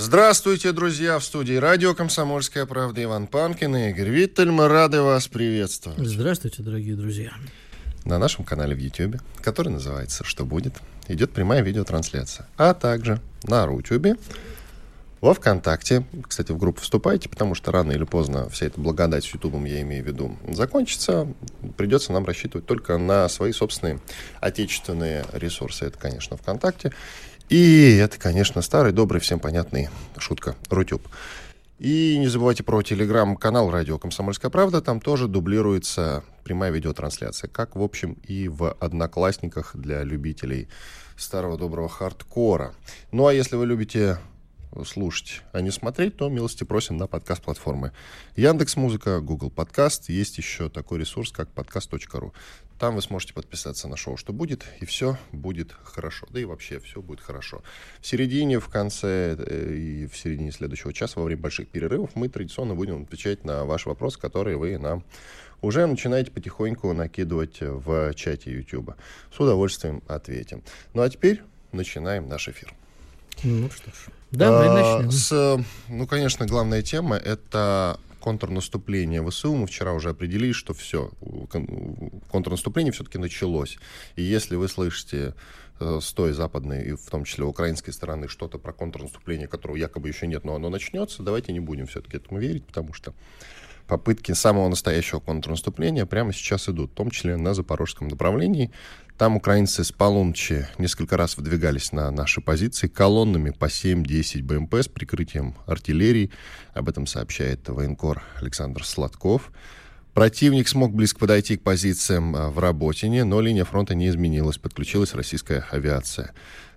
Здравствуйте, друзья! В студии радио «Комсомольская правда» Иван Панкин и Игорь Виттель. Мы рады вас приветствовать. Здравствуйте, дорогие друзья. На нашем канале в YouTube, который называется «Что будет?», идет прямая видеотрансляция. А также на Рутюбе, во ВКонтакте. Кстати, в группу вступайте, потому что рано или поздно вся эта благодать с Ютубом, я имею в виду, закончится. Придется нам рассчитывать только на свои собственные отечественные ресурсы. Это, конечно, ВКонтакте. И это, конечно, старый, добрый, всем понятный шутка, Рутюб. И не забывайте про телеграм-канал «Радио Комсомольская правда». Там тоже дублируется прямая видеотрансляция, как, в общем, и в «Одноклассниках» для любителей старого доброго хардкора. Ну, а если вы любите слушать, а не смотреть, то милости просим на подкаст-платформы. Яндекс Музыка, Google Подкаст. Есть еще такой ресурс, как подкаст.ру. Там вы сможете подписаться на шоу «Что будет», и все будет хорошо. Да и вообще все будет хорошо. В середине, в конце э, и в середине следующего часа, во время больших перерывов, мы традиционно будем отвечать на ваши вопросы, которые вы нам уже начинаете потихоньку накидывать в чате YouTube. С удовольствием ответим. Ну а теперь начинаем наш эфир. Ну что ж. Давай А, начнем. С, ну, конечно, главная тема — это контрнаступление ВСУ. Мы вчера уже определили, что все, контрнаступление все-таки началось. И если вы слышите э, с той западной, и в том числе украинской стороны, что-то про контрнаступление, которого якобы еще нет, но оно начнется, давайте не будем все-таки этому верить, потому что попытки самого настоящего контрнаступления прямо сейчас идут, в том числе на запорожском направлении. Там украинцы с полуночи несколько раз выдвигались на наши позиции колоннами по 7-10 БМП с прикрытием артиллерии. Об этом сообщает военкор Александр Сладков. Противник смог близко подойти к позициям а, в Работине, но линия фронта не изменилась, подключилась российская авиация.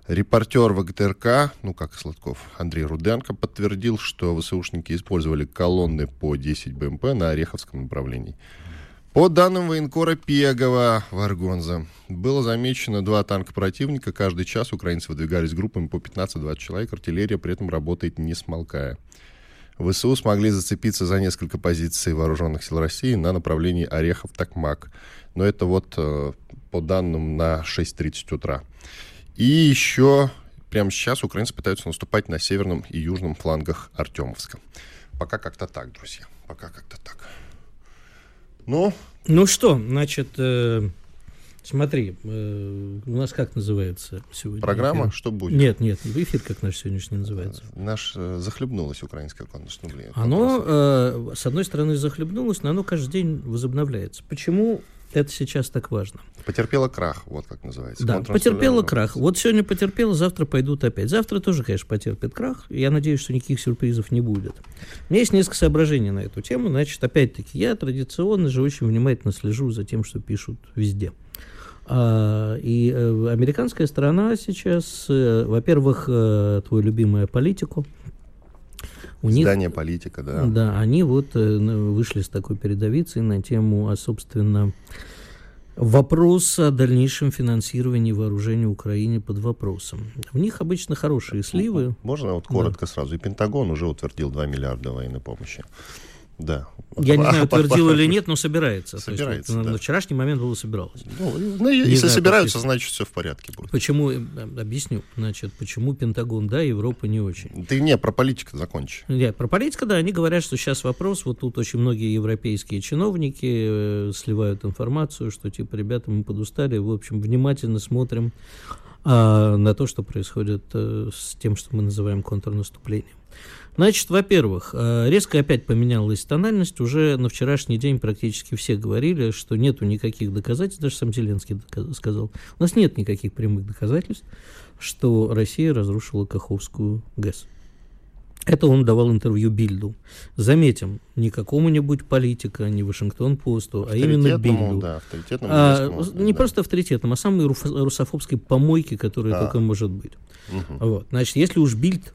Репортер ВГТРК, ну как и Сладков, Андрей Руденко, подтвердил, что ВСУшники использовали колонны по 10 БМП на Ореховском направлении. По данным военкора Пегова в Аргонзе, было замечено два танка противника. Каждый час украинцы выдвигались группами по 15-20 человек. Артиллерия при этом работает не смолкая. ВСУ смогли зацепиться за несколько позиций вооруженных сил России на направлении Орехов-Токмак. Но это вот э, по данным на 6.30 утра. И еще прямо сейчас украинцы пытаются наступать на северном и южном флангах Артемовска. Пока как-то так, друзья. Пока как-то так. Ну, Ну что, значит, э, смотри, э, у нас как называется сегодня? программа эфир? «Что будет?» Нет, нет, эфир как наш сегодняшний называется. Наш э, захлебнулось украинское контрнаступление. Оно, э, с одной стороны, захлебнулось, но оно каждый день возобновляется. Почему это сейчас так важно? Потерпела крах, вот как называется. Да, потерпела крах. Вот сегодня потерпела, завтра пойдут опять. Завтра тоже, конечно, потерпит крах. Я надеюсь, что никаких сюрпризов не будет. У меня есть несколько соображений на эту тему. Значит, опять-таки, я традиционно же очень внимательно слежу за тем, что пишут везде. А, и э, американская сторона сейчас, э, во-первых, э, твой любимая политику. У них Здание политика, да. да, они вот э, вышли с такой передовицей на тему, а, собственно, вопрос о дальнейшем финансировании вооружения Украине под вопросом. У них обычно хорошие сливы. Можно вот коротко сразу? И Пентагон уже утвердил 2 миллиарда военной помощи. Да. Я не знаю, утвердил или нет, но собирается. Есть Собирается, на, да. на вчерашний момент было собиралось. Ну, ну, если знаю, собираются, как значит, все в порядке будет. Почему, э, объясню, значит, почему Пентагон да, Европа не очень. Ты не, про политику закончи. Я, про политику, да, они говорят, что сейчас вопрос, вот тут очень многие европейские чиновники э, сливают информацию, что типа, ребята, мы подустали, в общем, внимательно смотрим а, на то, что происходит э, с тем, что мы называем контрнаступлением. Значит, во-первых, э, резко опять поменялась тональность. Уже на вчерашний день практически все говорили, что нету никаких доказательств, даже сам Зеленский сказал, у нас нет никаких прямых доказательств, что Россия разрушила Каховскую ГЭС. Это он давал интервью Бильду. Заметим, не какому-нибудь политика, не Вашингтон-Посту, а именно Бильду. Да, авторитетному а, не да. просто авторитетным, а самой русофобской помойки, которая а. только может быть. Угу. Вот. Значит, если уж Бильд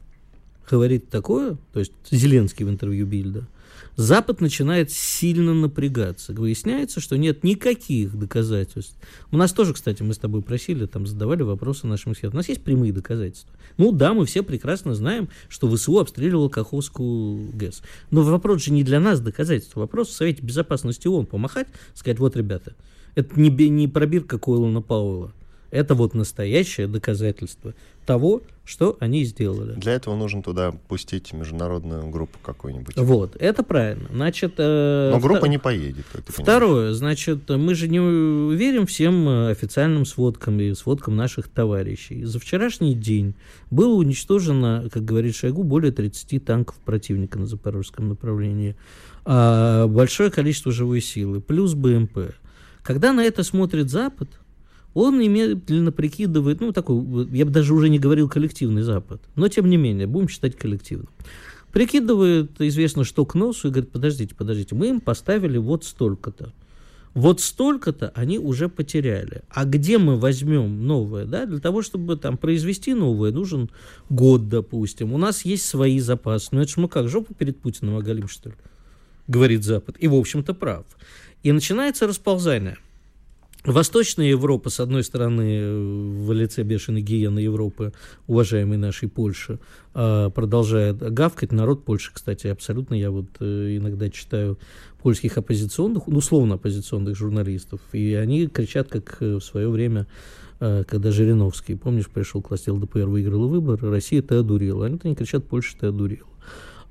говорит такое, то есть Зеленский в интервью Бильда, Запад начинает сильно напрягаться. Выясняется, что нет никаких доказательств. У нас тоже, кстати, мы с тобой просили, там задавали вопросы нашим экспертам. У нас есть прямые доказательства. Ну да, мы все прекрасно знаем, что ВСУ обстреливал Каховскую ГЭС. Но вопрос же не для нас доказательства. Вопрос в Совете Безопасности ООН помахать, сказать, вот, ребята, это не, не пробирка Койлана Пауэлла. Это вот настоящее доказательство того, что они сделали. Для этого нужно туда пустить международную группу какую-нибудь. Вот, это правильно. Значит, э, Но группа втор... не поедет. Второе, понимаешь. значит, мы же не верим всем э, официальным сводкам и сводкам наших товарищей. За вчерашний день было уничтожено, как говорит Шойгу, более 30 танков противника на запорожском направлении. А большое количество живой силы, плюс БМП. Когда на это смотрит Запад, он немедленно прикидывает, ну, такой, я бы даже уже не говорил коллективный Запад, но тем не менее, будем считать коллективным. Прикидывает, известно, что к носу, и говорит, подождите, подождите, мы им поставили вот столько-то. Вот столько-то они уже потеряли. А где мы возьмем новое? Да? Для того, чтобы там произвести новое, нужен год, допустим. У нас есть свои запасы. Ну это же мы как, жопу перед Путиным оголим, что ли? Говорит Запад. И, в общем-то, прав. И начинается расползание. Восточная Европа, с одной стороны, в лице бешеной гиены Европы, уважаемой нашей Польши, а, продолжает гавкать. Народ Польши, кстати, абсолютно, я вот э, иногда читаю польских оппозиционных, ну, условно оппозиционных журналистов, и они кричат, как э, в свое время э, когда Жириновский, помнишь, пришел к власти ЛДПР, выиграл выборы, Россия ты одурела. Они-то не кричат, Польша ты одурела.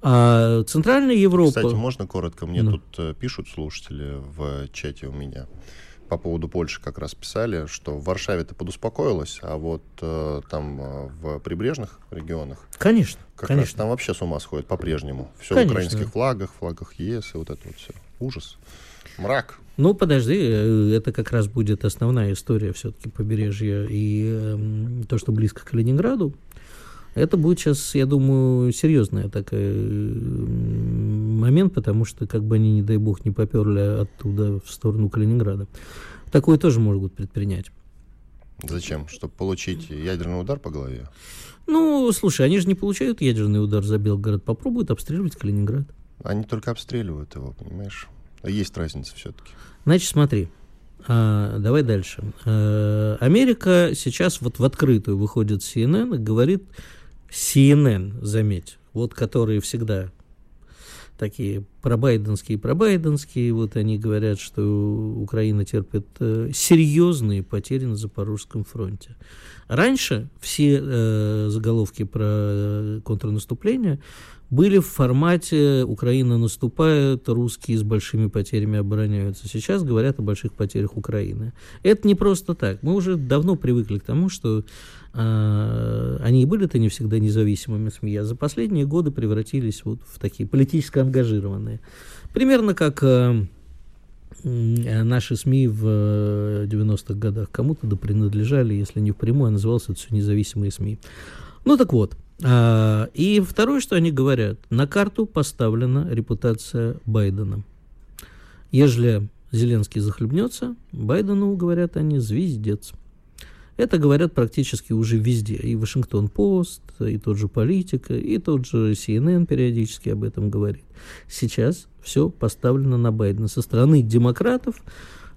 А Центральная Европа... Кстати, можно коротко? Мне ну. тут пишут слушатели в чате у меня по поводу Польши как раз писали, что в Варшаве это подуспокоилось, а вот э, там э, в прибрежных регионах... Конечно, как конечно. Раз там вообще с ума сходит по-прежнему. Все конечно. в украинских флагах, флагах ЕС и вот это вот все. Ужас. Мрак. Ну, подожди, э, это как раз будет основная история все-таки побережья и э, то, что близко к Калининграду. Это будет сейчас, я думаю, серьезный такой момент, потому что как бы они, не дай бог, не поперли оттуда в сторону Калининграда. Такое тоже могут предпринять. Зачем? Чтобы получить ядерный удар по голове? Ну, слушай, они же не получают ядерный удар за Белгород. Попробуют обстреливать Калининград. Они только обстреливают его, понимаешь? Есть разница все-таки. Значит, смотри. А, давай дальше. А, Америка сейчас вот в открытую выходит CNN и говорит, CNN, заметь, вот которые всегда такие пробайденские, пробайденские, вот они говорят, что Украина терпит э, серьезные потери на Запорожском фронте. Раньше все э, заголовки про э, контрнаступление были в формате «Украина наступает, русские с большими потерями обороняются». Сейчас говорят о больших потерях Украины. Это не просто так. Мы уже давно привыкли к тому, что э, они и были-то не всегда независимыми СМИ, а за последние годы превратились вот в такие политически ангажированные. Примерно как э, наши СМИ в 90-х годах кому-то да принадлежали, если не впрямую, а назывался это все независимые СМИ. Ну так вот, а, и второе, что они говорят, на карту поставлена репутация Байдена. Ежели Зеленский захлебнется, Байдену, говорят они, звездец. Это говорят практически уже везде. И Вашингтон-Пост, и тот же Политика, и тот же CNN периодически об этом говорит. Сейчас все поставлено на Байдена. Со стороны демократов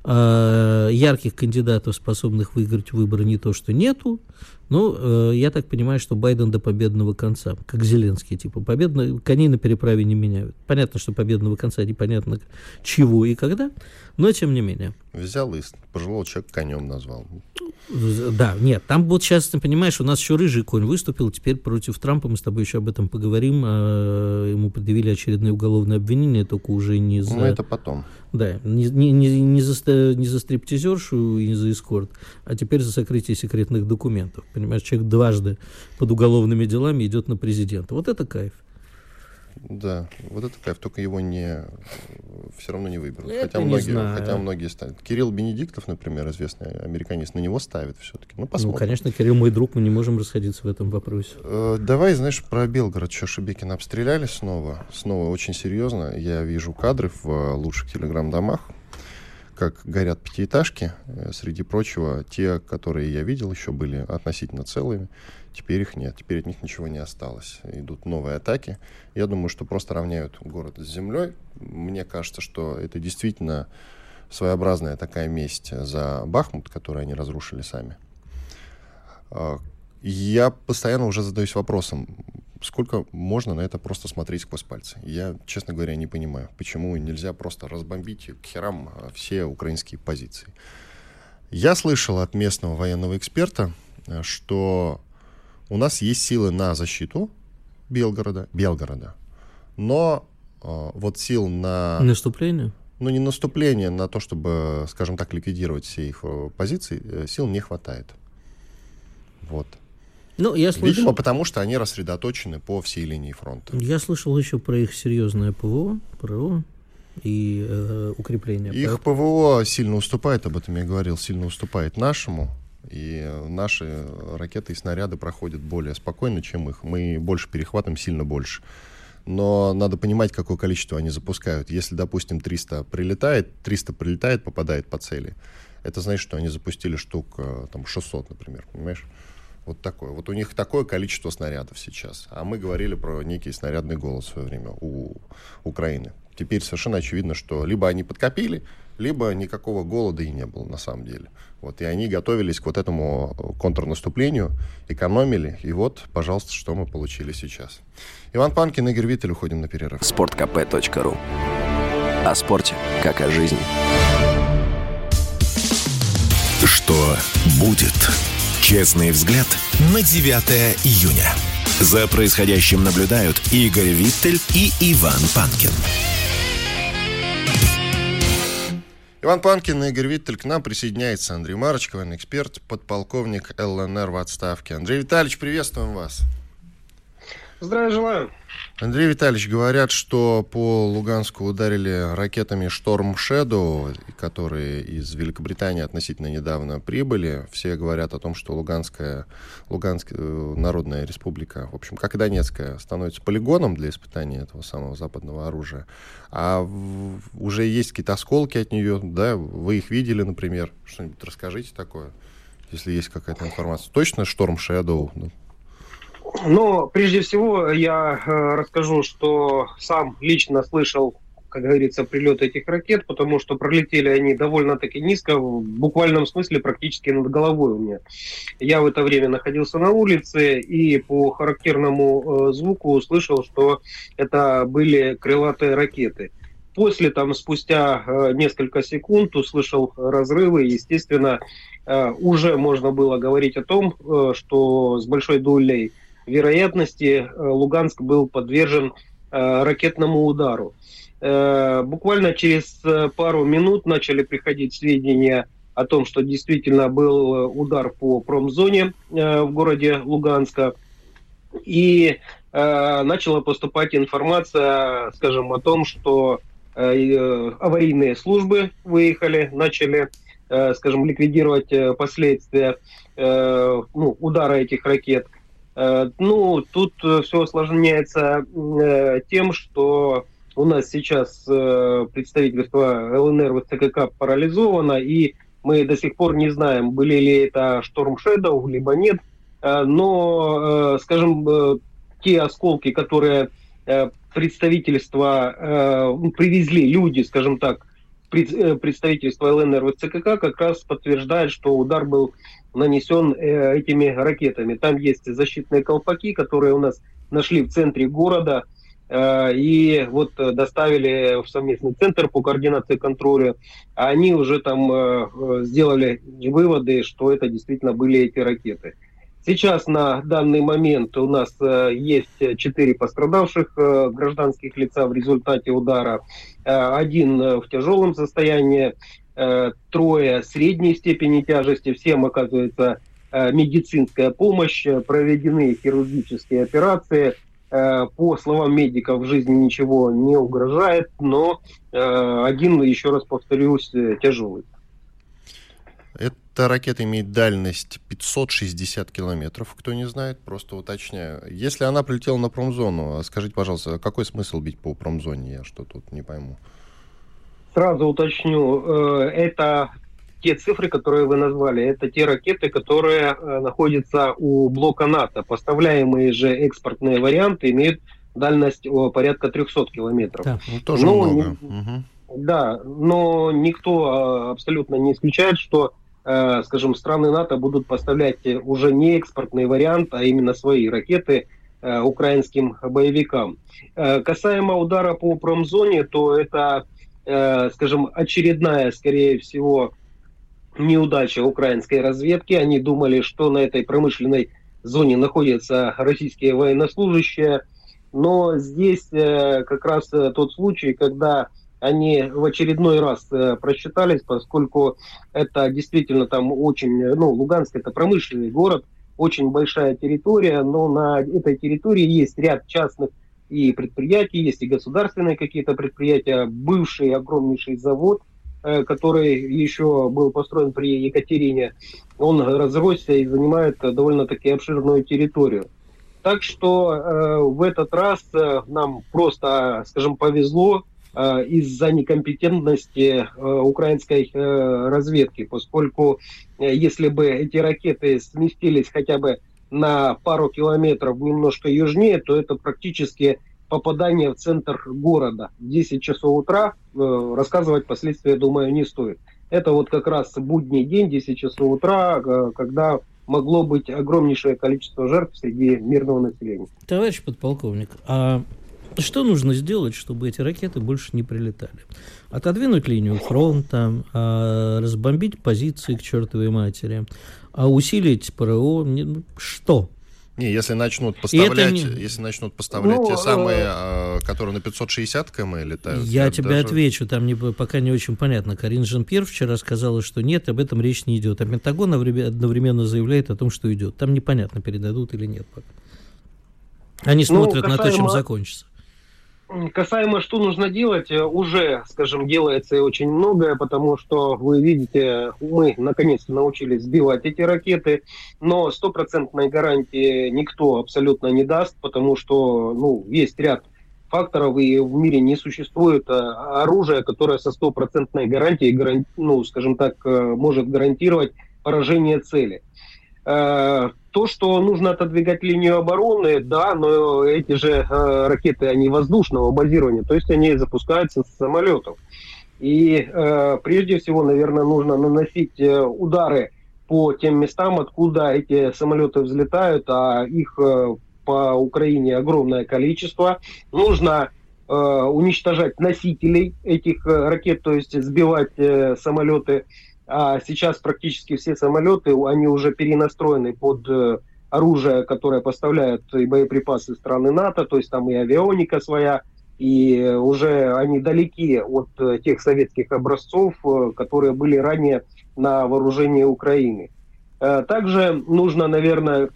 э, ярких кандидатов, способных выиграть выборы, не то что нету, ну, э, я так понимаю, что Байден до победного конца, как Зеленский, типа, победно, коней на переправе не меняют. Понятно, что победного конца непонятно чего и когда, но тем не менее. Взял и пожилого человека конем назвал. Да, нет, там вот сейчас, ты понимаешь, у нас еще рыжий конь выступил, теперь против Трампа, мы с тобой еще об этом поговорим, а ему предъявили очередное уголовное обвинение, только уже не за... Ну, это потом. Да, не, не, не, не, за, не за стриптизершу и не за эскорт, а теперь за сокрытие секретных документов. Понимаешь, человек дважды под уголовными делами идет на президента. Вот это кайф. Да, вот это кайф, только его не все равно не выберут. Это хотя, не многие, знаю. хотя многие ставят. Кирилл Бенедиктов, например, известный американист, на него ставят все-таки. Ну, Ну, посмотрим. конечно, Кирилл мой друг, мы не можем расходиться в этом вопросе. Э, Давай, знаешь, про Белгород. Что, Шебекина обстреляли снова? Снова очень серьезно. Я вижу кадры в э, лучших телеграм-домах, как горят пятиэтажки. Э, Среди прочего, те, которые я видел, еще были относительно целыми. Теперь их нет. Теперь от них ничего не осталось. Идут новые атаки. Я думаю, что просто равняют город с землей. Мне кажется, что это действительно своеобразная такая месть за Бахмут, который они разрушили сами. А, Я постоянно уже задаюсь вопросом, сколько можно на это просто смотреть сквозь пальцы. Я, честно говоря, не понимаю, почему нельзя просто разбомбить к херам а, все украинские позиции. Я слышал от местного военного эксперта, э, что у нас есть силы на защиту Белгорода, Белгорода, но э, вот сил на Наступление? ну, не наступление на то, чтобы, скажем так, ликвидировать все их э, позиции, э, сил не хватает. Вот. Ну, я слышал, Видимо, потому что они рассредоточены по всей линии фронта. я слышал еще про их серьезное ПВО, ПРО и э, укрепление. Их ПВО сильно уступает, об этом я говорил, сильно уступает нашему. И наши ракеты и снаряды проходят более спокойно, чем их. Мы больше перехватываем, сильно больше. Но надо понимать, какое количество они запускают. Если, допустим, 300 прилетает, 300 прилетает, попадает по цели, это значит, что они запустили штук э, там, 600, например, понимаешь? Вот такое. Вот у них такое количество снарядов сейчас. А мы говорили про некий снарядный голод в свое время у Украины. Теперь совершенно очевидно, что либо они подкопили, либо никакого голода и не было на самом деле. Вот, и они готовились к вот этому контрнаступлению, экономили, и вот, пожалуйста, что мы получили сейчас. Иван Панкин, Игорь Виттель, уходим на перерыв. sportkp.ru О спорте, как о жизни. Что будет? Честный взгляд на 9 июня. За происходящим наблюдают Игорь Виттель и Иван Панкин. Иван Панкин и Игорь Виттель к нам присоединяется Андрей Марочка, военный эксперт, подполковник ЛНР в отставке. Андрей Витальевич, приветствуем вас. Здравия желаю. Андрей Витальевич, говорят, что по Луганску ударили ракетами Шторм Shadow, которые из Великобритании относительно недавно прибыли. Все говорят о том, что Луганская, Луганская э, Народная Республика, в общем, как и Донецкая, становится полигоном для испытания этого самого западного оружия. А уже есть какие-то осколки от нее, да? Вы их видели, например? Что-нибудь расскажите такое, если есть какая-то информация. Точно Шторм Shadow? Но прежде всего я э, расскажу, что сам лично слышал, как говорится, прилет этих ракет, потому что пролетели они довольно-таки низко, в буквальном смысле практически над головой у меня. Я в это время находился на улице и по характерному э, звуку услышал, что это были крылатые ракеты. После, там, спустя э, несколько секунд услышал разрывы, и, естественно, уже можно было говорить о том, что с большой долей вероятности э, Луганск был подвержен э, ракетному удару. Э, Буквально через пару минут начали приходить сведения о том, что действительно был удар по промзоне в городе Луганска. И начала поступать информация, скажем, о том, что аварийные службы выехали, начали, скажем, ликвидировать последствия ну, удара этих ракет. Э, Ну, тут все осложняется э, тем, что у нас сейчас э, представительство ЛНР в ЦКК парализовано, и мы до сих пор не знаем, были ли это Шторм Шэдоу, либо нет. Э, Но, э, скажем, э, те осколки, которые э, представительство э, привезли люди, скажем так, э, представительство ЛНР в ЦКК как раз подтверждает, что удар был нанесен э, этими ракетами. Там есть защитные колпаки, которые у нас нашли в центре города э, и вот э, доставили в совместный центр по координации контроля. Они уже там э, э, сделали выводы, что это действительно были эти ракеты. Сейчас на данный момент у нас э, есть четыре пострадавших э, гражданских лица в результате удара. Э, один в тяжелом состоянии, трое средней степени тяжести. Всем оказывается медицинская помощь, проведены хирургические операции. по словам медиков, в жизни ничего не угрожает, но один, еще раз повторюсь, тяжелый. Эта ракета имеет дальность 560 километров, кто не знает, просто уточняю. Если она прилетела на промзону, скажите, пожалуйста, какой смысл бить по промзоне? Я что тут не пойму. Сразу уточню, это те цифры, которые вы назвали, это те ракеты, которые э, находятся у блока НАТО. Поставляемые же экспортные варианты имеют дальность порядка 300 километров. Да, ну, тоже но, много. Угу. Да, но никто э, абсолютно не исключает, что, э, скажем, страны НАТО будут поставлять уже не экспортный вариант, а именно свои ракеты э, украинским боевикам. Э, касаемо удара по промзоне, то это, э, скажем, очередная, скорее всего, неудача украинской разведки. Они думали, что на этой промышленной зоне находятся российские военнослужащие. Но здесь э, как раз э, тот случай, когда они в очередной раз э, просчитались, поскольку это действительно там очень, ну, Луганск это промышленный город, очень большая территория, но на этой территории есть ряд частных и предприятий, есть и государственные какие-то предприятия, бывший огромнейший завод, Э, который еще был построен при Екатерине, он разросся и занимает довольно-таки обширную территорию. Так что э, в этот раз э, нам просто, скажем, повезло из-за некомпетентности э, украинской э, разведки, поскольку э, если бы эти ракеты сместились хотя бы на пару километров немножко южнее, то это практически попадание в центр города в 10 часов утра, э, рассказывать последствия, думаю, не стоит. Это вот как раз будний день, 10 часов утра, э, когда могло быть огромнейшее количество жертв среди мирного населения. Товарищ подполковник, а что нужно сделать, чтобы эти ракеты больше не прилетали? Отодвинуть линию фронта, а, разбомбить позиции к чертовой матери, а усилить ПРО? Ну, что? Не, если начнут поставлять, не... если начнут поставлять ну, те самые, э... которые на 560 км летают. Я тебе даже... отвечу, там не, пока не очень понятно. Карин Жан-Пьер вчера сказала, что нет, об этом речь не идет. А Пентагон одновременно заявляет о том, что идет. Там непонятно, передадут или нет пока. Они ну, смотрят ну, касаемо... на то, чем закончится. Касаемо, что нужно делать, э, уже, скажем, делается и очень многое, потому что, вы видите, мы наконец-то научились сбивать эти ракеты, но стопроцентной гарантии никто абсолютно не даст, потому что, ну, есть ряд факторов, и в мире не существует э, оружия, которое со стопроцентной гарантией, ну, скажем так, э, может гарантировать поражение цели. Э, то, что нужно отодвигать линию обороны, да, но эти же э, ракеты, они воздушного базирования, то есть они запускаются с самолетов. И э, прежде всего, наверное, нужно наносить э, удары по тем местам, откуда эти самолеты взлетают, а их э, по Украине огромное количество. Нужно э, уничтожать носителей этих э, ракет, то есть сбивать э, самолеты а сейчас практически все самолеты, они уже перенастроены под э, оружие, которое поставляют и боеприпасы страны НАТО, то есть там и авионика своя, и уже они далеки от э, тех советских образцов, э, которые были ранее на вооружении Украины. Также нужно, наверное,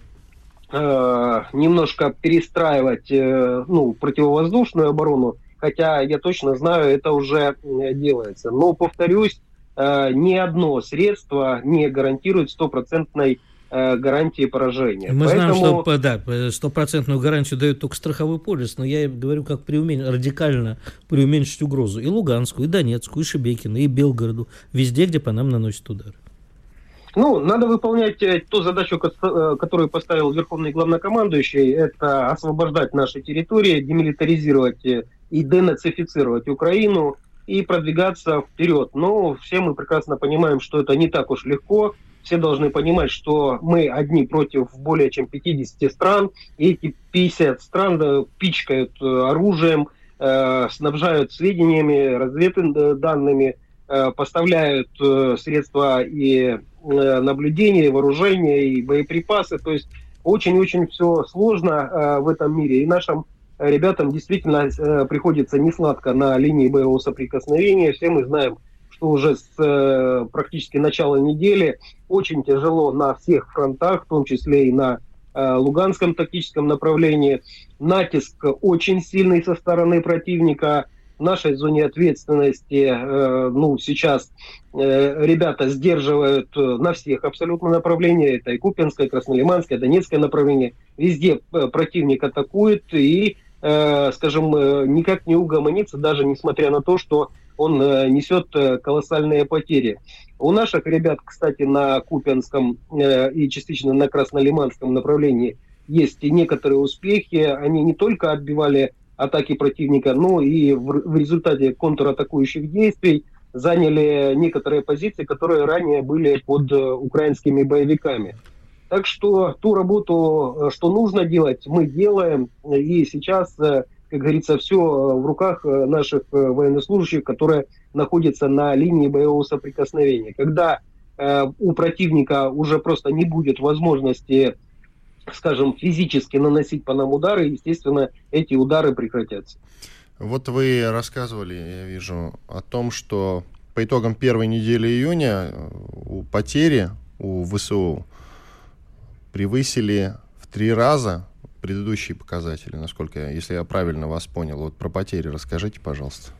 немножко перестраивать ну, противовоздушную оборону, хотя я точно знаю, это уже делается. Но, повторюсь, Э, ни одно средство не гарантирует стопроцентной э, гарантии поражения. Мы Поэтому... знаем, что да, стопроцентную гарантию дает только страховой полис, но я говорю, как преумен... радикально преуменьшить угрозу. И Луганскую, и Донецкую, и Шебекину, и Белгороду, везде, где по нам наносят удар. Ну, надо выполнять э, ту задачу, которую поставил Верховный Главнокомандующий, это освобождать наши территории, демилитаризировать и денацифицировать Украину, и продвигаться вперед. Но все мы прекрасно понимаем, что это не так уж легко. Все должны понимать, что мы одни против более чем 50 стран, и эти 50 стран пичкают э, оружием, э, снабжают сведениями, разведданными, э, поставляют средства и наблюдения, и вооружения, и боеприпасы. То есть очень-очень все сложно в этом мире. И нашим ребятам действительно э, приходится несладко на линии боевого соприкосновения. Все мы знаем, что уже с э, практически начала недели очень тяжело на всех фронтах, в том числе и на Луганском тактическом направлении. Натиск очень сильный со стороны противника. В нашей зоне ответственности, ну, сейчас ребята сдерживают на всех абсолютно направлениях. Это и Купинское, Краснолиманское, Донецкое направление. Везде противник атакует и, скажем, никак не угомонится, даже несмотря на то, что он э, несет э, колоссальные потери. У наших ребят, кстати, на Купянском э, и частично на Краснолиманском направлении есть некоторые успехи. Они не только отбивали атаки противника, но и в результате контратакующих действий заняли некоторые позиции, которые ранее были под украинскими боевиками. Так что ту работу, что нужно делать, мы делаем. И сейчас как говорится, все э, в руках э, наших э, военнослужащих, которые находятся на линии боевого соприкосновения. Когда у противника уже просто не будет возможности, скажем, физически наносить по нам удары, естественно, эти удары прекратятся. Вот вы рассказывали, я вижу, о том, что по итогам первой недели июня у потери у ВСУ превысили в три раза предыдущие показатели, насколько, я, если я правильно вас понял. Вот про потери расскажите, пожалуйста.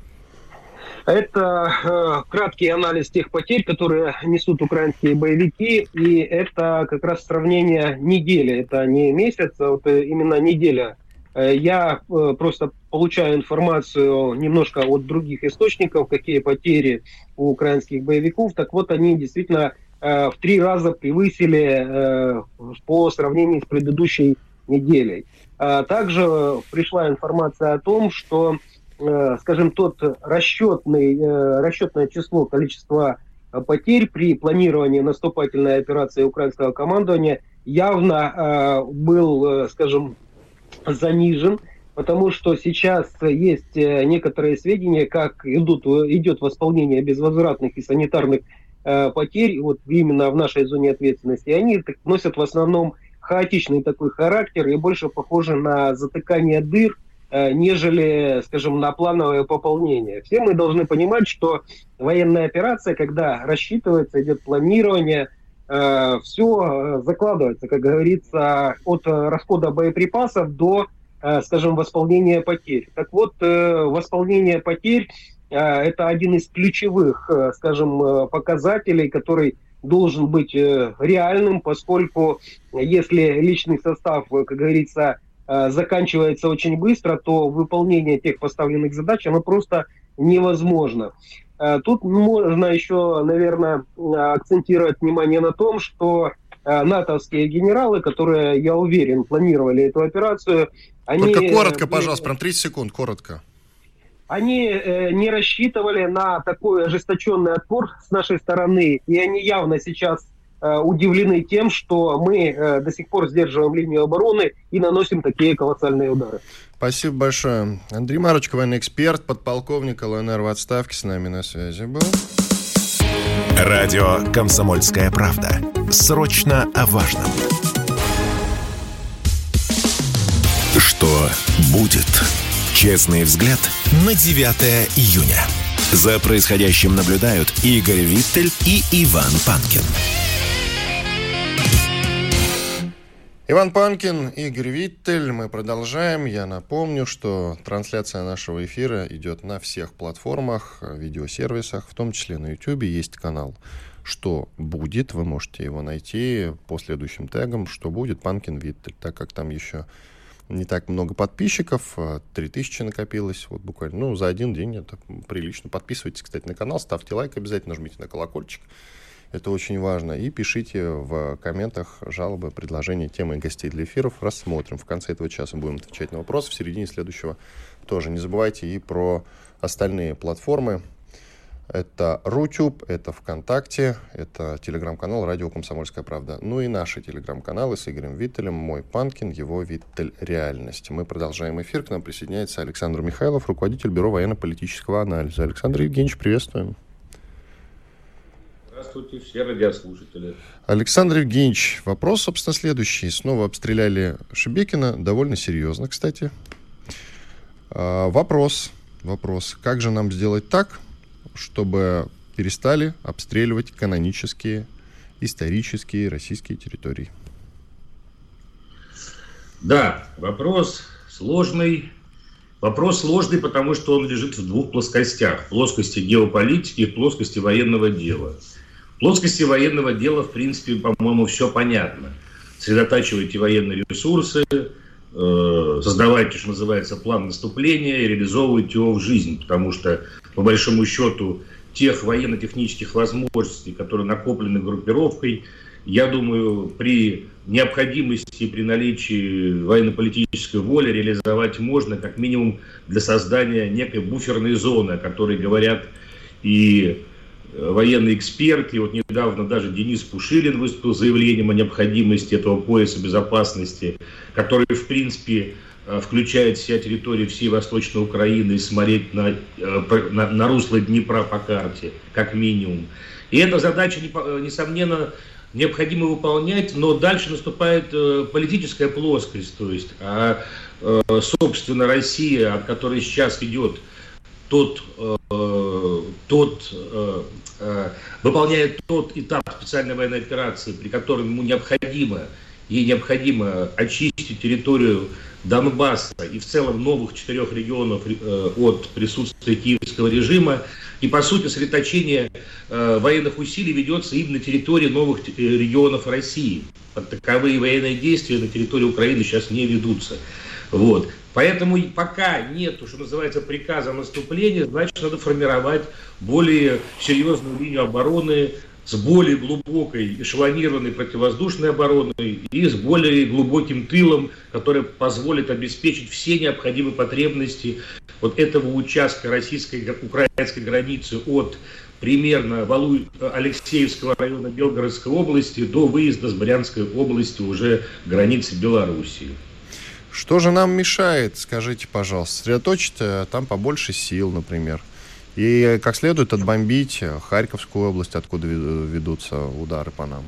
Это э, краткий анализ тех потерь, которые несут украинские боевики, и это как раз сравнение недели, это не месяц, а вот э, именно неделя. Э, я э, просто получаю информацию немножко от других источников, какие потери у украинских боевиков. Так вот, они действительно э, в три раза превысили э, по сравнению с предыдущей неделей. А также пришла информация о том, что, э, скажем, тот расчетный, э, расчетное число, количество потерь при планировании наступательной операции украинского командования явно э, был, скажем, занижен, потому что сейчас есть некоторые сведения, как идут, идет восполнение безвозвратных и санитарных потерь вот именно в нашей зоне ответственности. Они носят в основном хаотичный такой характер и больше похоже на затыкание дыр, э, нежели, скажем, на плановое пополнение. Все мы должны понимать, что военная операция, когда рассчитывается, идет планирование, э, все закладывается, как говорится, от расхода боеприпасов до, э, скажем, восполнения потерь. Так вот, восполнение потерь – это один из ключевых, скажем, показателей, который должен быть э, реальным, поскольку если личный состав, э, как говорится, э, заканчивается очень быстро, то выполнение тех поставленных задач, оно просто невозможно. Тут можно еще, наверное, акцентировать внимание на том, что натовские генералы, которые, я уверен, планировали эту операцию, они... Только коротко, пожалуйста, прям 30 секунд, коротко они э, не рассчитывали на такой ожесточенный отпор с нашей стороны, и они явно сейчас э, удивлены тем, что мы э, до сих пор сдерживаем линию обороны и наносим такие колоссальные удары. Спасибо большое. Андрей Марочка, военный эксперт, подполковник ЛНР в отставке, с нами на связи был. Радио «Комсомольская правда». Срочно о важном. Что будет? Честный взгляд на 9 июня. За происходящим наблюдают Игорь Виттель и Иван Панкин. Иван Панкин, Игорь Виттель. Мы продолжаем. Я напомню, что трансляция нашего эфира идет на всех платформах, видеосервисах, в том числе на YouTube. Есть канал «Что будет?». Вы можете его найти по следующим тегам «Что будет?». Панкин Виттель, так как там еще не так много подписчиков, 3000 а накопилось, вот буквально, ну, за один день это прилично. Подписывайтесь, кстати, на канал, ставьте лайк обязательно, нажмите на колокольчик, это очень важно. И пишите в комментах жалобы, предложения, темы гостей для эфиров. Рассмотрим. В конце этого часа будем отвечать на вопросы. В середине следующего тоже. Не забывайте и про остальные платформы. Это Рутюб, это ВКонтакте, это телеграм-канал «Радио Комсомольская правда». Ну и наши телеграм-каналы с Игорем Виттелем, мой Панкин, его Виттель Реальность. Мы продолжаем эфир. К нам присоединяется Александр Михайлов, руководитель Бюро военно-политического анализа. Александр Евгеньевич, приветствуем. Здравствуйте, все радиослушатели. Александр Евгеньевич, вопрос, собственно, следующий. Снова обстреляли Шебекина, довольно серьезно, кстати. А, вопрос, вопрос. Как же нам сделать так, чтобы перестали обстреливать канонические, исторические российские территории? Да, вопрос сложный. Вопрос сложный, потому что он лежит в двух плоскостях. В плоскости геополитики и в плоскости военного дела. В плоскости военного дела, в принципе, по-моему, все понятно. Сосредотачивайте военные ресурсы, создавайте, что называется, план наступления и реализовывайте его в жизнь. Потому что, по большому счету, тех военно-технических возможностей, которые накоплены группировкой, я думаю, при необходимости, при наличии военно-политической воли реализовать можно, как минимум для создания некой буферной зоны, о которой говорят и э, военные эксперты. Вот недавно даже Денис Пушилин выступил заявлением о необходимости этого пояса безопасности, который, в принципе, э, включает вся территория всей Восточной Украины и смотреть на, э, на, на русло Днепра по карте, как минимум. И эта задача, несомненно, необходимо выполнять, но дальше наступает э, политическая плоскость, то есть, а, э, собственно, Россия, от которой сейчас идет тот, э, тот э, э, выполняет тот этап специальной военной операции, при котором ему необходимо, ей необходимо очистить территорию Донбасса и в целом новых четырех регионов э, от присутствия киевского режима, и, по сути, сосредоточение э, военных усилий ведется именно на территории новых э, регионов России. Таковые военные действия на территории Украины сейчас не ведутся. Вот. Поэтому пока нет, что называется, приказа о наступлении, значит, надо формировать более серьезную линию обороны с более глубокой эшелонированной противовоздушной обороной и с более глубоким тылом, который позволит обеспечить все необходимые потребности вот этого участка российско-украинской границы от примерно Валу... Алексеевского района Белгородской области до выезда с Брянской области уже границы Белоруссии. Что же нам мешает, скажите, пожалуйста, сосредоточить э, там побольше сил, например? И как следует отбомбить Харьковскую область, откуда ведутся удары по нам.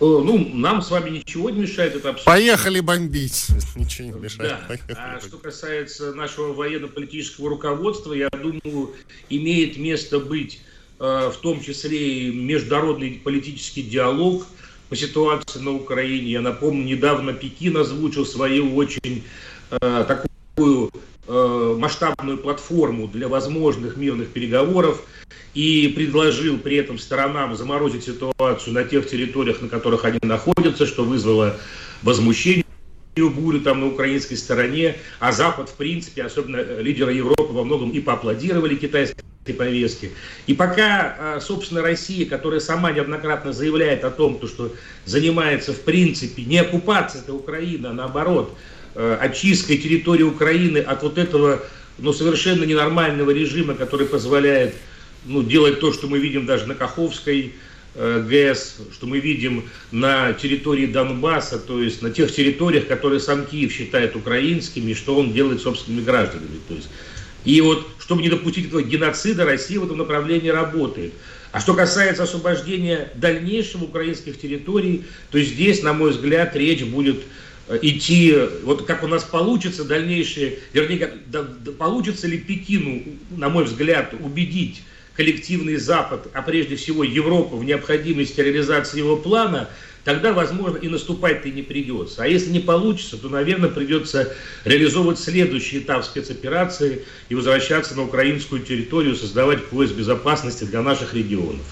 Э, ну, нам с вами ничего не мешает это обсудить. Поехали бомбить. Ничего не мешает. Да. А что касается нашего военно-политического руководства, я думаю, имеет место быть э, в том числе и международный политический диалог по ситуации на Украине. Я напомню, недавно Пекин озвучил свою очень э, такую Э, масштабную платформу для возможных мирных переговоров и предложил при этом сторонам заморозить ситуацию на тех территориях, на которых они находятся, что вызвало возмущение бурю там на украинской стороне, а Запад, в принципе, особенно лидеры Европы во многом и поаплодировали китайской повестке. И пока, а, собственно, Россия, которая сама неоднократно заявляет о том, что занимается, в принципе, не оккупацией этой Украины, а наоборот, Э, очисткой территории Украины от вот этого ну, совершенно ненормального режима, который позволяет ну, делать то, что мы видим даже на Каховской э, ГЭС, что мы видим на территории Донбасса, то есть на тех территориях, которые сам Киев считает украинскими, что он делает собственными гражданами. То есть, и вот, чтобы не допустить этого геноцида, Россия в этом направлении работает. А что касается освобождения дальнейшего украинских территорий, то здесь, на мой взгляд, речь будет Э, идти, вот как у нас получится дальнейшее, вернее, да, да, получится ли Пекину, на мой взгляд, убедить коллективный Запад, а прежде всего Европу в необходимости реализации его плана, тогда, возможно, и наступать-то и не придется. А если не получится, то, наверное, придется реализовывать следующий этап спецоперации и возвращаться на украинскую территорию, создавать пояс безопасности для наших регионов.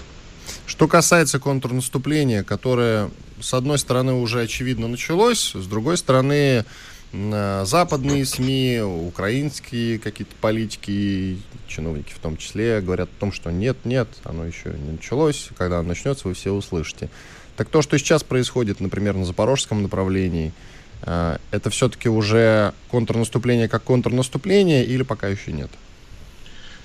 Что касается контрнаступления, которое, с одной стороны, уже очевидно началось, с другой стороны, западные СМИ, украинские какие-то политики, чиновники в том числе, говорят о том, что нет, нет, оно еще не началось, когда оно начнется, вы все услышите. Так то, что сейчас происходит, например, на запорожском направлении, э, это все-таки уже контрнаступление как контрнаступление или пока еще нет?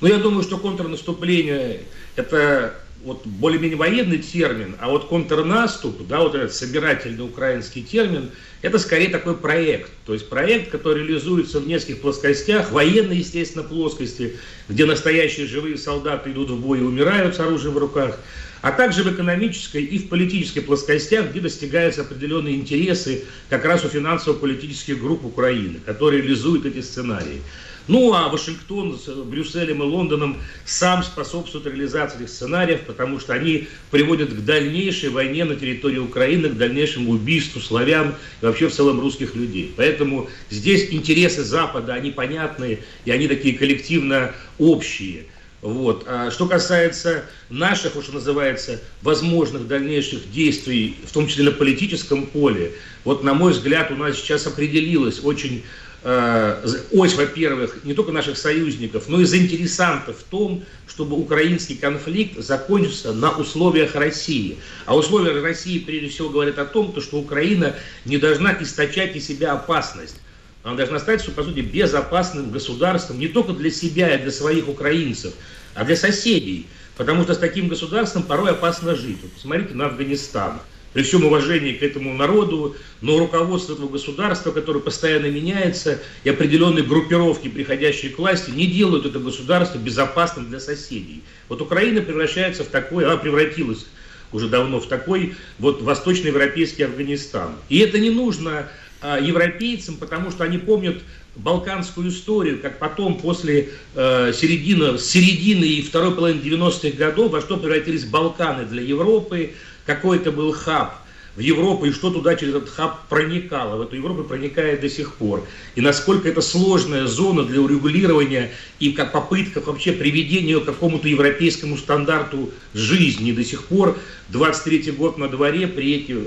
Ну, я думаю, что контрнаступление – это вот более-менее военный термин, а вот контрнаступ, да, вот этот собирательный украинский термин, это скорее такой проект. То есть проект, который реализуется в нескольких плоскостях, военной, естественно, плоскости, где настоящие живые солдаты идут в бой и умирают с оружием в руках, а также в экономической и в политической плоскостях, где достигаются определенные интересы как раз у финансово-политических групп Украины, которые реализуют эти сценарии. Ну а Вашингтон с Брюсселем и Лондоном сам способствует реализации этих сценариев, потому что они приводят к дальнейшей войне на территории Украины, к дальнейшему убийству славян и вообще в целом русских людей. Поэтому здесь интересы Запада, они понятные, и они такие коллективно общие. Вот. А что касается наших, что называется, возможных дальнейших действий, в том числе на политическом поле, вот, на мой взгляд, у нас сейчас определилась очень ось, во-первых, не только наших союзников, но и заинтересантов в том, чтобы украинский конфликт закончился на условиях России. А условия России, прежде всего, говорят о том, что Украина не должна источать из себя опасность. Она должна стать, по сути, безопасным государством не только для себя и для своих украинцев, а для соседей. Потому что с таким государством порой опасно жить. Вот посмотрите на Афганистан. При всем уважении к этому народу, но руководство этого государства, которое постоянно меняется, и определенные группировки, приходящие к власти, не делают это государство безопасным для соседей. Вот Украина превращается в такой, она превратилась уже давно в такой вот восточноевропейский Афганистан. И это не нужно а, европейцам, потому что они помнят балканскую историю, как потом после э, середины, середины и второй половины 90-х годов, во что превратились Балканы для Европы, какой это был хаб в Европу, и что туда через этот хаб проникало, в эту Европу проникает до сих пор. И насколько это сложная зона для урегулирования и как попытка вообще приведения к какому-то европейскому стандарту жизни до сих пор. 23-й год на дворе, приедете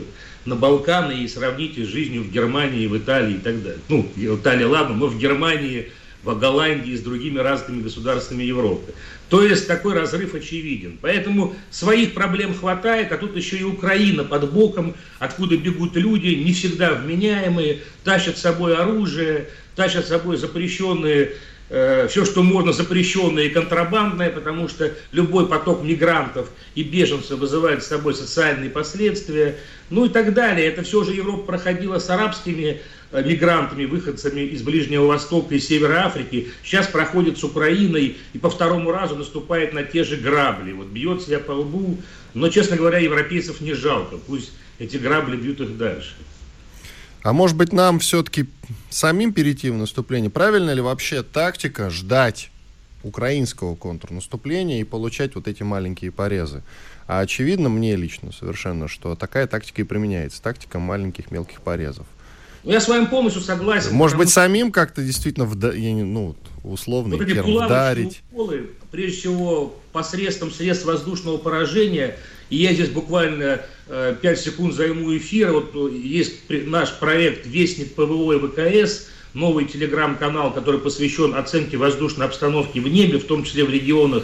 на Балканы и сравните с жизнью в Германии, в Италии и так далее. Ну, Италия, ладно, но в Германии, в Голландии с другими разными государствами Европы. То есть такой разрыв очевиден. Поэтому своих проблем хватает, а тут еще и Украина под боком, откуда бегут люди, не всегда вменяемые, тащат с собой оружие, тащат с собой запрещенные Э, все, что можно, запрещенное и контрабандное, потому что любой поток мигрантов и беженцев вызывает с собой социальные последствия, ну и так далее. Это все же Европа проходила с арабскими э, мигрантами, выходцами из Ближнего Востока и Севера Африки, сейчас проходит с Украиной и по второму разу наступает на те же грабли. Вот бьет себя по лбу, но, честно говоря, европейцев не жалко, пусть эти грабли бьют их дальше. А может быть, нам все-таки самим перейти в наступление? Правильно ли вообще тактика ждать украинского контрнаступления и получать вот эти маленькие порезы? А очевидно мне лично совершенно, что такая тактика и применяется. Тактика маленьких мелких порезов. Ну, я с вами полностью согласен. Может быть, самим как-то действительно, вда... ну, условно, вот термин, вдарить. Уколы, прежде всего, посредством средств воздушного поражения, и я здесь буквально 5 э, секунд займу эфира. Вот э, есть наш проект «Вестник ПВО и ВКС», новый телеграм-канал, который посвящен оценке воздушной обстановки в небе, в том числе в регионах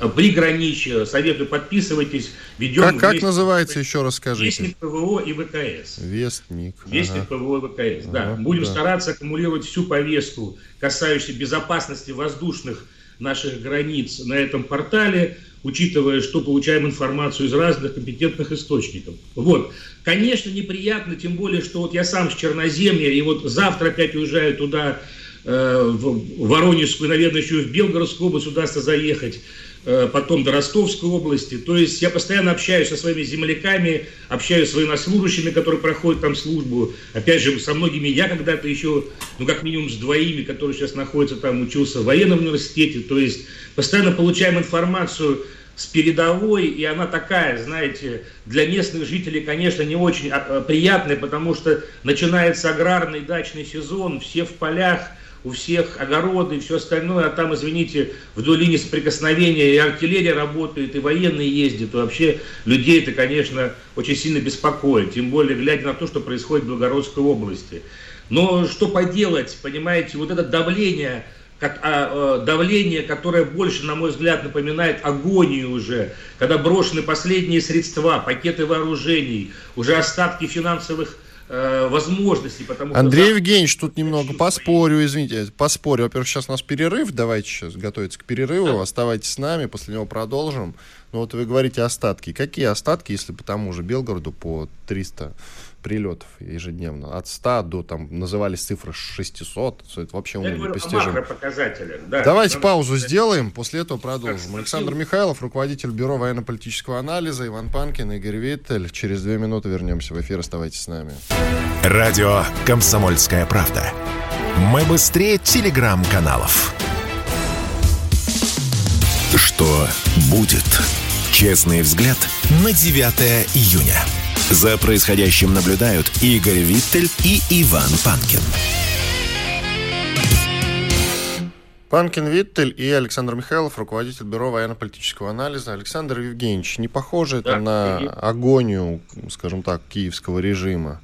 э, приграничья. Советую, подписывайтесь. Ведем как, как называется, еще раз скажите? Вестник ПВО и ВКС. Вестник. Вестник ага. ПВО и ВКС, ага, да. Будем да. стараться аккумулировать всю повестку, касающуюся безопасности воздушных наших границ на этом портале учитывая, что получаем информацию из разных компетентных источников. Вот. Конечно, неприятно, тем более, что вот я сам с Черноземья, и вот завтра опять уезжаю туда, э, в Воронежскую, наверное, еще и в Белгородскую область удастся заехать. Э, потом до Ростовской области. То есть я постоянно общаюсь со своими земляками, общаюсь с военнослужащими, которые проходят там службу. Опять же, со многими я когда-то еще, ну как минимум с двоими, которые сейчас находятся там, учился в военном университете. То есть постоянно получаем информацию с передовой, и она такая, знаете, для местных жителей, конечно, не очень а, а, приятная, потому что начинается аграрный дачный сезон, все в полях, у всех огороды и все остальное, а там, извините, вдоль линии соприкосновения и артиллерия работает, и военные ездят, и вообще людей это, конечно, очень сильно беспокоит, тем более глядя на то, что происходит в Белгородской области. Но что поделать, понимаете, вот это давление, а, а, давление, которое больше, на мой взгляд, напоминает агонию уже, когда брошены последние средства, пакеты вооружений, уже остатки финансовых Э, возможностей. Потому Андрей что Евгеньевич, тут немного поспорю, извините, поспорю. Во-первых, сейчас у нас перерыв, давайте сейчас готовиться к перерыву, да. оставайтесь с нами, после него продолжим. Ну вот вы говорите остатки. Какие остатки, если по тому же Белгороду по 300 прилетов ежедневно. От 100 до, там, назывались цифры 600. Это вообще умно непостижимо. Да, Давайте Нам... паузу сделаем, после этого продолжим. Александр Михайлов, руководитель Бюро военно-политического анализа, Иван Панкин, Игорь Виттель. Через две минуты вернемся в эфир. Оставайтесь с нами. Радио «Комсомольская правда». Мы быстрее телеграм-каналов. Что будет? Честный взгляд на 9 июня. За происходящим наблюдают Игорь Виттель и Иван Панкин. Панкин Виттель и Александр Михайлов, руководитель Бюро военно-политического анализа. Александр Евгеньевич, не похоже это да, на и... агонию, скажем так, киевского режима?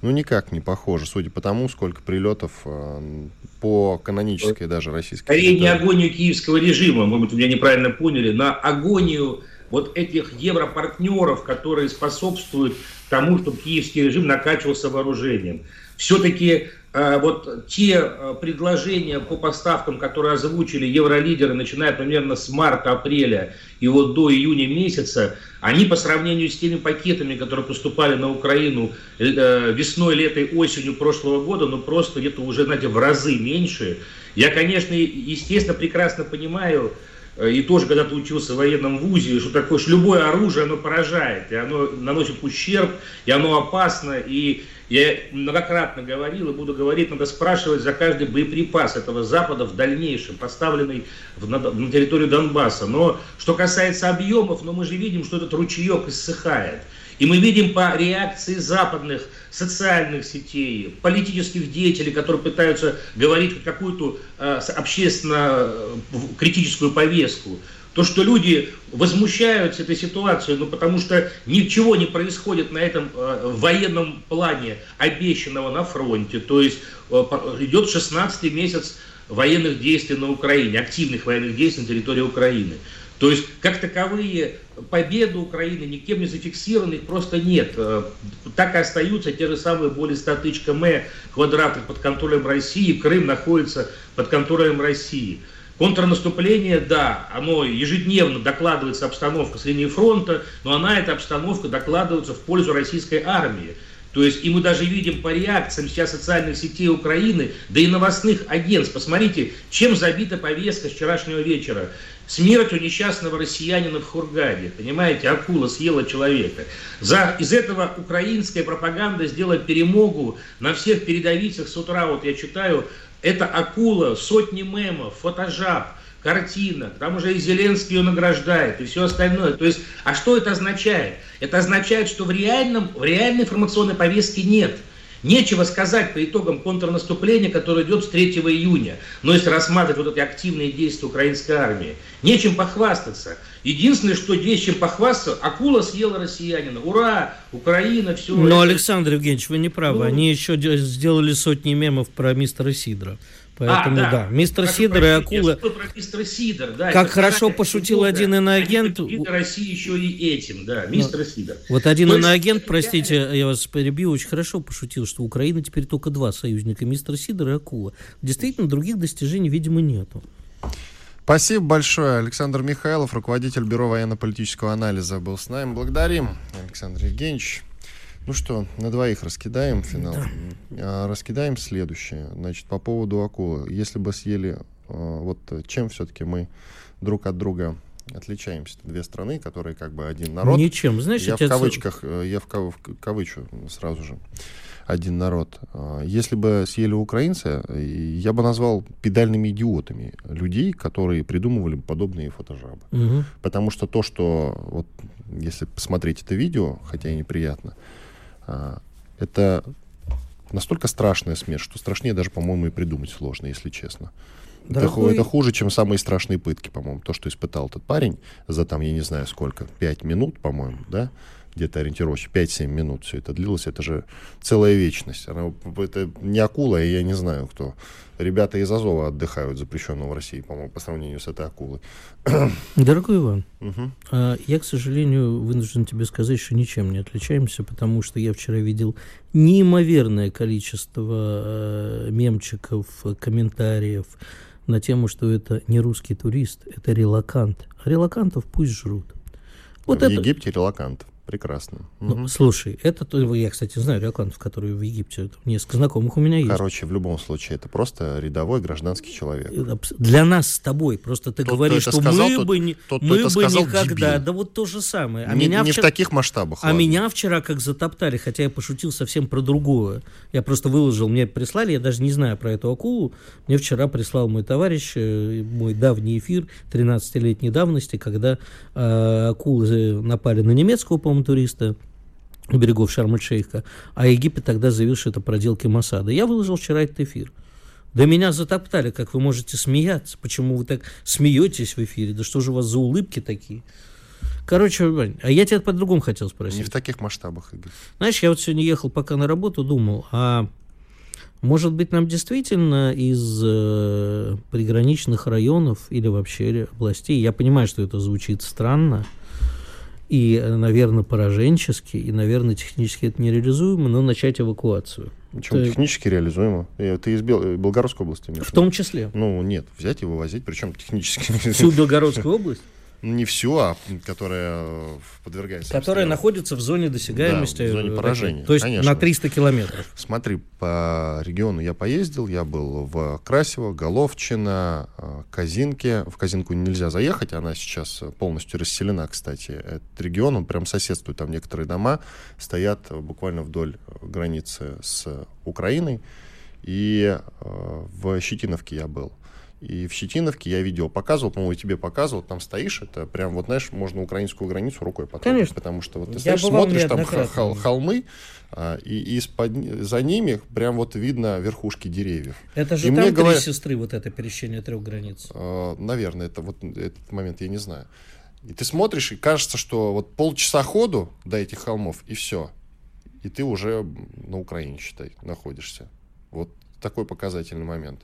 Ну, никак не похоже, судя по тому, сколько прилетов э, по канонической даже российской Скорее не агонию киевского режима, может быть, вы меня неправильно поняли, на агонию вот этих европартнеров, которые способствуют тому, чтобы киевский режим накачивался вооружением. Все-таки э, вот те э, предложения по поставкам, которые озвучили евролидеры, начиная примерно с марта-апреля и вот до июня месяца, они по сравнению с теми пакетами, которые поступали на Украину э, весной, летой, осенью прошлого года, ну просто где-то уже, знаете, в разы меньше. Я, конечно, естественно, прекрасно понимаю, и тоже когда-то учился в военном вузе, что такое, что любое оружие, оно поражает, и оно наносит ущерб, и оно опасно, и я многократно говорил и буду говорить, надо спрашивать за каждый боеприпас этого Запада в дальнейшем, поставленный в, на, на территорию Донбасса. Но что касается объемов, но мы же видим, что этот ручеек иссыхает. И мы видим по реакции западных социальных сетей, политических деятелей, которые пытаются говорить какую-то э, общественно критическую повестку, то, что люди возмущаются этой ситуацией, ну потому что ничего не происходит на этом э, военном плане, обещанного на фронте. То есть э, идет 16 месяц военных действий на Украине, активных военных действий на территории Украины. То есть, как таковые победы Украины никем не зафиксированы, их просто нет. Э, так и остаются те же самые более 100 тысяч км квадратных под контролем России. Крым находится под контролем России. Контрнаступление, да, оно ежедневно докладывается обстановка с линии фронта, но она, эта обстановка, докладывается в пользу российской армии. То есть, и мы даже видим по реакциям сейчас социальных сетей Украины, да и новостных агентств. Посмотрите, чем забита повестка вчерашнего вечера. Смерть у несчастного россиянина в Хургаде. Понимаете, акула съела человека. За, из этого украинская пропаганда сделала перемогу на всех передовицах с утра. Вот я читаю, это акула, сотни мемов, фотожаб, картинок. Там уже и Зеленский ее награждает, и все остальное. То есть, а что это означает? Это означает, что в, реальном, в реальной информационной повестке нет – Нечего сказать по итогам контрнаступления, которое идет с 3 июня. Но если рассматривать вот эти активные действия украинской армии, нечем похвастаться. Единственное, что есть чем похвастаться, акула съела россиянина. Ура! Украина, все. Но, это... Александр Евгеньевич, вы не правы. Ну... Они еще сделали сотни мемов про мистера Сидора. Поэтому, а, да. да, мистер как Сидор и акула... мистер Сидор, да. Как хорошо пошутил много. один иноагент... России еще и этим, да, мистер Но, Сидор. Вот один То иноагент, есть, простите, я... я вас перебью, очень хорошо пошутил, что у Украины теперь только два союзника, мистер Сидор и акула. Действительно, других достижений, видимо, нету. Спасибо большое. Александр Михайлов, руководитель Бюро военно-политического анализа, был с нами. Благодарим, Александр Евгеньевич. Ну что, на двоих раскидаем финал. Да. А, раскидаем следующее. Значит, по поводу акулы. Если бы съели, а, вот чем все-таки мы друг от друга отличаемся? Две страны, которые как бы один народ. Ничем, знаешь, я в кавычках, э, я в, кав, в кавычу сразу же. Один народ. А, если бы съели украинцы, я бы назвал педальными идиотами людей, которые придумывали подобные фотожабы. Угу. Потому что то, что вот если посмотреть это видео, хотя и неприятно, это настолько страшная смерть, что страшнее даже, по-моему, и придумать сложно, если честно. Дорогой... Это, это хуже, чем самые страшные пытки, по-моему. То, что испытал этот парень за там, я не знаю сколько, пять минут, по-моему, да, где-то ориентировочно 5-7 минут все это длилось, это же целая вечность. Она, это не акула, и я не знаю кто. Ребята из Азова отдыхают, запрещенного в России, по-моему, по сравнению с этой акулой. Дорогой Иван, угу. я, к сожалению, вынужден тебе сказать, что ничем не отличаемся, потому что я вчера видел неимоверное количество э, мемчиков, комментариев на тему, что это не русский турист, это релакант. А релакантов пусть жрут. Вот в это... Египте релакантов. Прекрасно. Ну, угу. Слушай, это, я, кстати, знаю релакантов, которые в Египте, несколько знакомых у меня есть. Короче, в любом случае, это просто рядовой гражданский человек. Э, для нас с тобой, просто ты тот, говоришь, что сказал, мы тот, бы, не, тот, мы бы сказал, никогда, дебил. да вот то же самое. А не, меня не вчера, в таких масштабах. А ладно. меня вчера как затоптали, хотя я пошутил совсем про другое. Я просто выложил, мне прислали, я даже не знаю про эту акулу, мне вчера прислал мой товарищ, э, мой давний эфир 13-летней давности, когда э, акулы напали на немецкого, по-моему, туриста, у берегов Шарм-эль-Шейха, а Египет тогда заявил, что это проделки Масада. Я выложил вчера этот эфир. Да меня затоптали, как вы можете смеяться. Почему вы так смеетесь в эфире? Да что же у вас за улыбки такие? Короче, Вань, а я тебя по-другому хотел спросить. Не в таких масштабах, Игорь. Знаешь, я вот сегодня ехал пока на работу, думал, а может быть нам действительно из э, приграничных районов или вообще областей, я понимаю, что это звучит странно, и, наверное, пораженчески, и, наверное, технически это нереализуемо, но начать эвакуацию. Почему Это- технически реализуемо? Э, Ты из Бел- Белгородской области В том числе. Ну, нет, взять и вывозить, причем технически. Всю Белгородскую область, Не всю, а которая э, подвергается которая обстрелу. находится в зоне досягаемости. Да, в зоне э, поражения. То есть конечно. на 300 километров. Смотри, по региону я поездил, я был в Красиво, Головчино, э, Казинке. В Казинку нельзя заехать, она сейчас полностью расселена, кстати. Этот регион, он прям соседствует, там некоторые дома стоят буквально вдоль границы с Украиной. И в Щетиновке я был. И в Щетиновке я видео показывал, по-моему, и тебе показывал, там стоишь, это прям, вот знаешь, можно украинскую границу рукой потрогать, Конечно. потому что вот ты стоишь, смотришь, там хол- холмы, а, и, из-под за ними прям вот видно верхушки деревьев. Это же И там мне три говорят- сестры, вот это пересечение трех границ. Э, Наверное, это вот этот момент я не знаю. И ты смотришь, и кажется, что вот полчаса ходу до этих холмов, и все. И ты уже на Украине, считай, находишься. Вот такой показательный момент.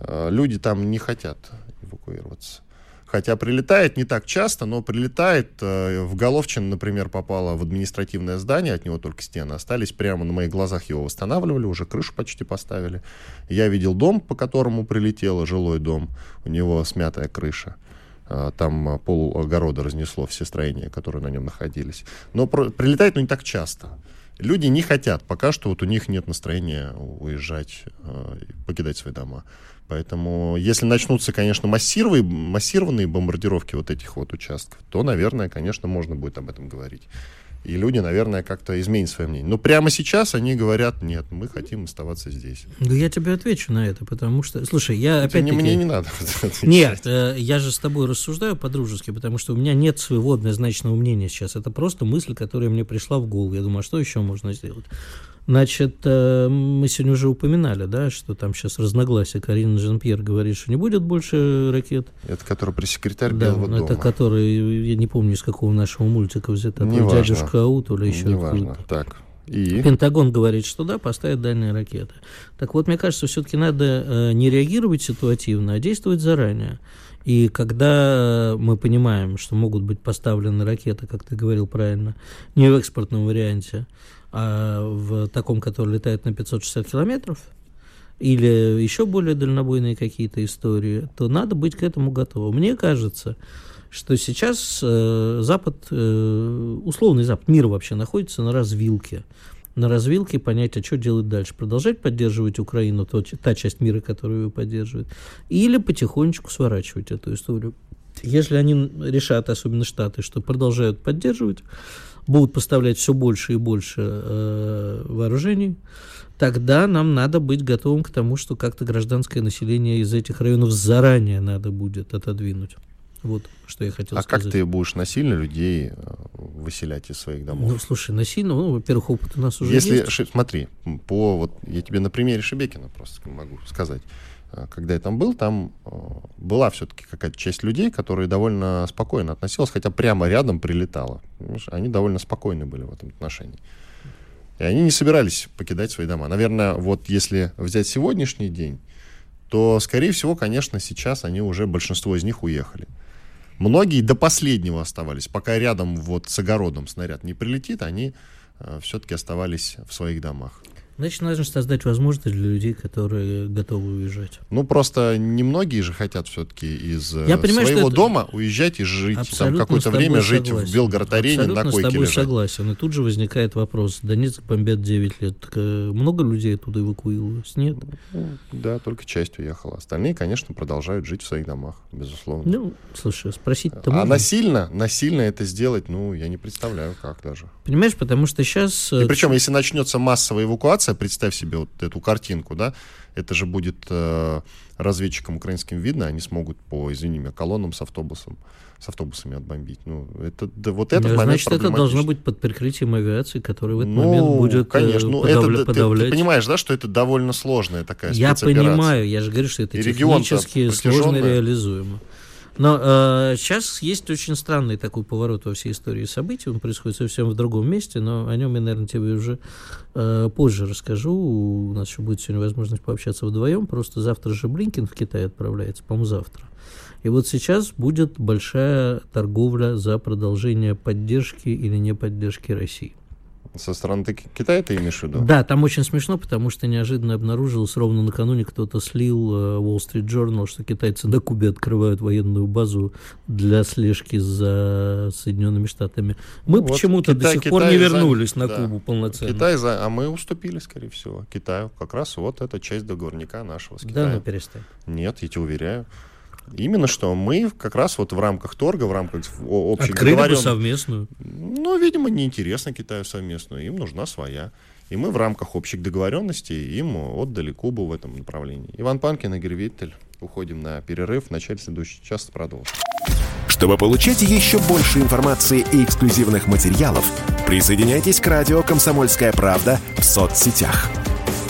Э, Люди там не хотят эвакуироваться. Хотя прилетает не так часто, но прилетает. э, В Головчин, например, попало в административное здание, от него только стены остались. Прямо на моих глазах его восстанавливали, уже крышу почти поставили. Я видел дом, по которому прилетело, жилой дом. У него смятая крыша. А, Там пол огорода разнесло все строения, которые на нем находились. Но прилетает, но не так часто. Люди не хотят, пока что вот у них нет настроения уезжать, э, покидать свои дома. Поэтому, если начнутся, конечно, массированные, массированные бомбардировки вот этих вот участков, то, наверное, конечно, можно будет об этом говорить. И люди, наверное, как-то изменят свое мнение. Но прямо сейчас они говорят, нет, мы хотим оставаться здесь. Да я тебе отвечу на это, потому что... Слушай, я Это не- мне не надо. отвечать. Нет, э, я же с тобой рассуждаю по-дружески, потому что у меня нет своего однозначного мнения сейчас. Это просто мысль, которая мне пришла в голову. Я думаю, а что еще можно сделать? Значит, э, мы сегодня уже упоминали, да, что там сейчас разногласия. Карина Жан-Пьер говорит, что не будет больше ракет. Это который пресс-секретарь Да, Белого но дома. это который, я не помню, из какого нашего мультика взято. То ли Неважно. дядюшка Ау, то ли еще Неважно. Так. И? Пентагон говорит, что да, поставят дальние ракеты. Так вот, мне кажется, все-таки надо э, не реагировать ситуативно, а действовать заранее. И когда мы понимаем, что могут быть поставлены ракеты, как ты говорил правильно, не в экспортном варианте, а в таком, который летает на 560 километров, или еще более дальнобойные какие-то истории, то надо быть к этому готовым. Мне кажется, что сейчас э, Запад, э, условный Запад, мир вообще находится на развилке. На развилке понять, а что делать дальше. Продолжать поддерживать Украину, то, та часть мира, которую ее поддерживает, или потихонечку сворачивать эту историю. Если они решат, особенно Штаты, что продолжают поддерживать, будут поставлять все больше и больше э, вооружений, тогда нам надо быть готовым к тому, что как-то гражданское население из этих районов заранее надо будет отодвинуть. Вот что я хотел А сказать. как ты будешь насильно людей э, выселять из своих домов? Ну, слушай, насильно, ну, во-первых, опыт у нас уже Если, есть. Ши- смотри, по вот я тебе на примере Шебекина просто могу сказать. Э, Когда я там был, там э, была все-таки какая-то часть людей, которые довольно спокойно относилась, хотя прямо рядом прилетало. Понимаешь, Они довольно спокойны были в этом отношении. И они не собирались покидать свои дома. Наверное, вот если взять сегодняшний день, то, скорее всего, конечно, сейчас они уже, большинство из них уехали. Многие до последнего оставались. Пока рядом вот с огородом снаряд не прилетит, они все-таки оставались в своих домах. Значит, нужно создать возможность для людей, которые готовы уезжать. Ну, просто немногие же хотят все-таки из э, Я понимаю, своего дома уезжать и жить. Там Абсолютно с какое-то время жить согласен. в Белгород-арене на с койке тобой лежать. согласен. И тут же возникает вопрос. Донецк бомбят 9 лет. Так, э, много людей оттуда эвакуировалось? Нет. Да, только часть уехала. Остальные, конечно, продолжают жить в своих домах, безусловно. Ну, слушай, спросить-то а можно. насильно, насильно это сделать, ну, я не представляю, как даже. Понимаешь, потому что сейчас... И причем, если начнется массовая эвакуация, ситуация, представь себе вот эту картинку, да, это же будет э, разведчикам украинским видно, они смогут по, извини меня, колоннам с автобусом, с автобусами отбомбить. Ну, это, да, вот этот ну, момент Значит, это должно быть под прикрытием авиации, которая в этот ну, момент будет конечно. Ну, подавля, это, подавлять. Ты, ты понимаешь, да, что это довольно сложная такая Я понимаю, я же говорю, что это И технически сложно реализуемо. Но э, сейчас есть очень странный такой поворот во всей истории событий. Он происходит совсем в другом месте, но о нем я, наверное, тебе уже э, позже расскажу. У нас еще будет сегодня возможность пообщаться вдвоем. Просто завтра же Блинкин в Китай отправляется, по-моему, завтра. И вот сейчас будет большая торговля за продолжение поддержки или не поддержки России. Со стороны Китая ты имеешь в виду? Да, там очень смешно, потому что неожиданно обнаружилось, ровно накануне кто-то слил э, Wall Street Journal, что китайцы на Кубе открывают военную базу для слежки за Соединенными Штатами. Мы Ну вот, почему-то до Китай- сих пор Китай не за- вернулись на да. Кубу полноценно. Китай за... А мы уступили, скорее всего, Китаю. Как раз вот эта часть договорника нашего с Да, Китаем. ну перестань. Нет, я тебе уверяю. Именно что мы как раз вот в рамках торга, в рамках общей Открыли бы договорен- совместную. Ну, видимо, неинтересно Китаю совместную, им нужна своя. И мы в рамках общих договоренностей им отдали Кубу в этом направлении. Иван Панкин, Игорь Виттель. Уходим на перерыв. В начале следующего часа продолжим. Чтобы получать еще больше информации и эксклюзивных материалов, присоединяйтесь к радио «Комсомольская правда» в соцсетях.